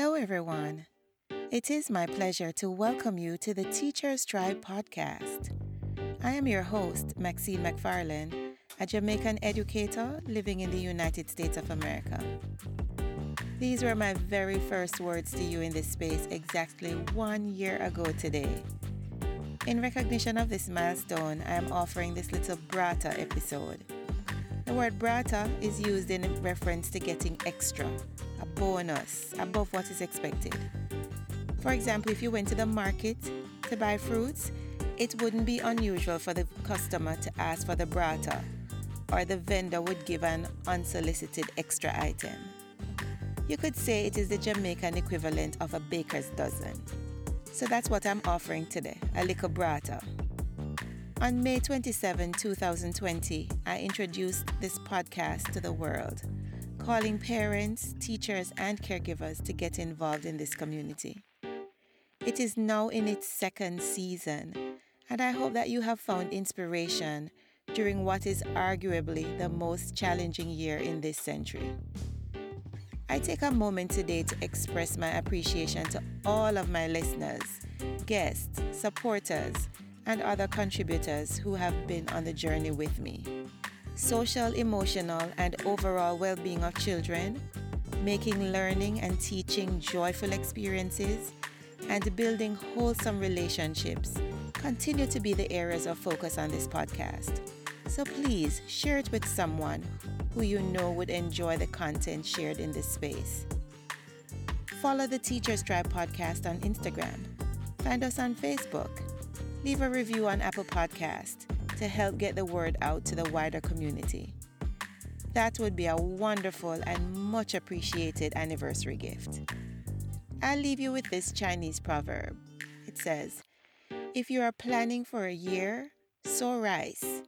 Hello, everyone. It is my pleasure to welcome you to the Teachers Tribe podcast. I am your host, Maxine McFarlane, a Jamaican educator living in the United States of America. These were my very first words to you in this space exactly one year ago today. In recognition of this milestone, I am offering this little Brata episode. The word Brata is used in reference to getting extra, bonus above what is expected. For example, if you went to the market to buy fruits, it wouldn't be unusual for the customer to ask for the Brata, or the vendor would give an unsolicited extra item. You could say it is the Jamaican equivalent of a baker's dozen. So that's what I'm offering today a little Brata. On May 27, 2020, I introduced this podcast to the world, calling parents, teachers, and caregivers to get involved in this community. It is now in its second season, and I hope that you have found inspiration during what is arguably the most challenging year in this century. I take a moment today to express my appreciation to all of my listeners, guests, supporters, and other contributors who have been on the journey with me. Social, emotional, and overall well being of children, making learning and teaching joyful experiences, and building wholesome relationships continue to be the areas of focus on this podcast. So please share it with someone who you know would enjoy the content shared in this space. Follow the Teachers Tribe podcast on Instagram. Find us on Facebook leave a review on Apple Podcast to help get the word out to the wider community. That would be a wonderful and much appreciated anniversary gift. I'll leave you with this Chinese proverb. It says, If you are planning for a year, sow rice.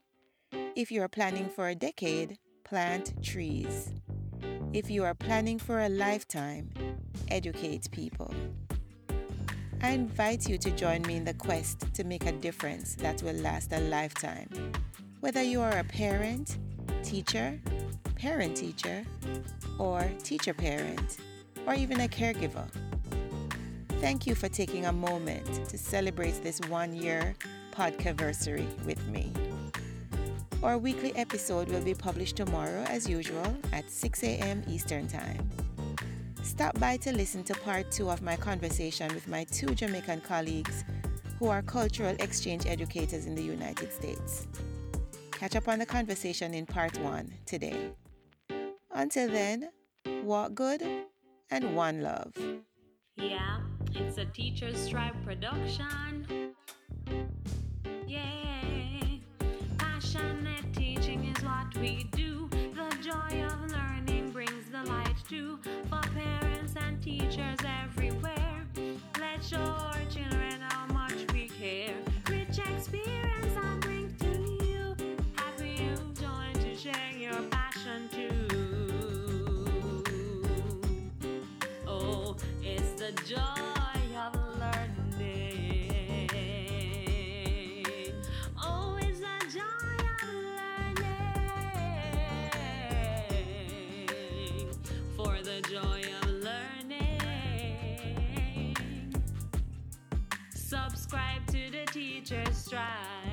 If you are planning for a decade, plant trees. If you are planning for a lifetime, educate people. I invite you to join me in the quest to make a difference that will last a lifetime. Whether you are a parent, teacher, parent teacher, or teacher parent, or even a caregiver. Thank you for taking a moment to celebrate this one year podcaversary with me. Our weekly episode will be published tomorrow as usual at 6 a.m. Eastern Time. Stop by to listen to part two of my conversation with my two Jamaican colleagues who are cultural exchange educators in the United States. Catch up on the conversation in part one today. Until then, walk good and one love. Yeah, it's a Teacher's Tribe production. Yeah, passionate teaching is what we do. The joy of learning brings the light to and everywhere. Let's show our children how much we care. Rich experience I bring to you. Happy you join to share your passion too. Oh, it's the joy of learning. Oh, it's the joy of learning. For the joy Teacher's Tribe.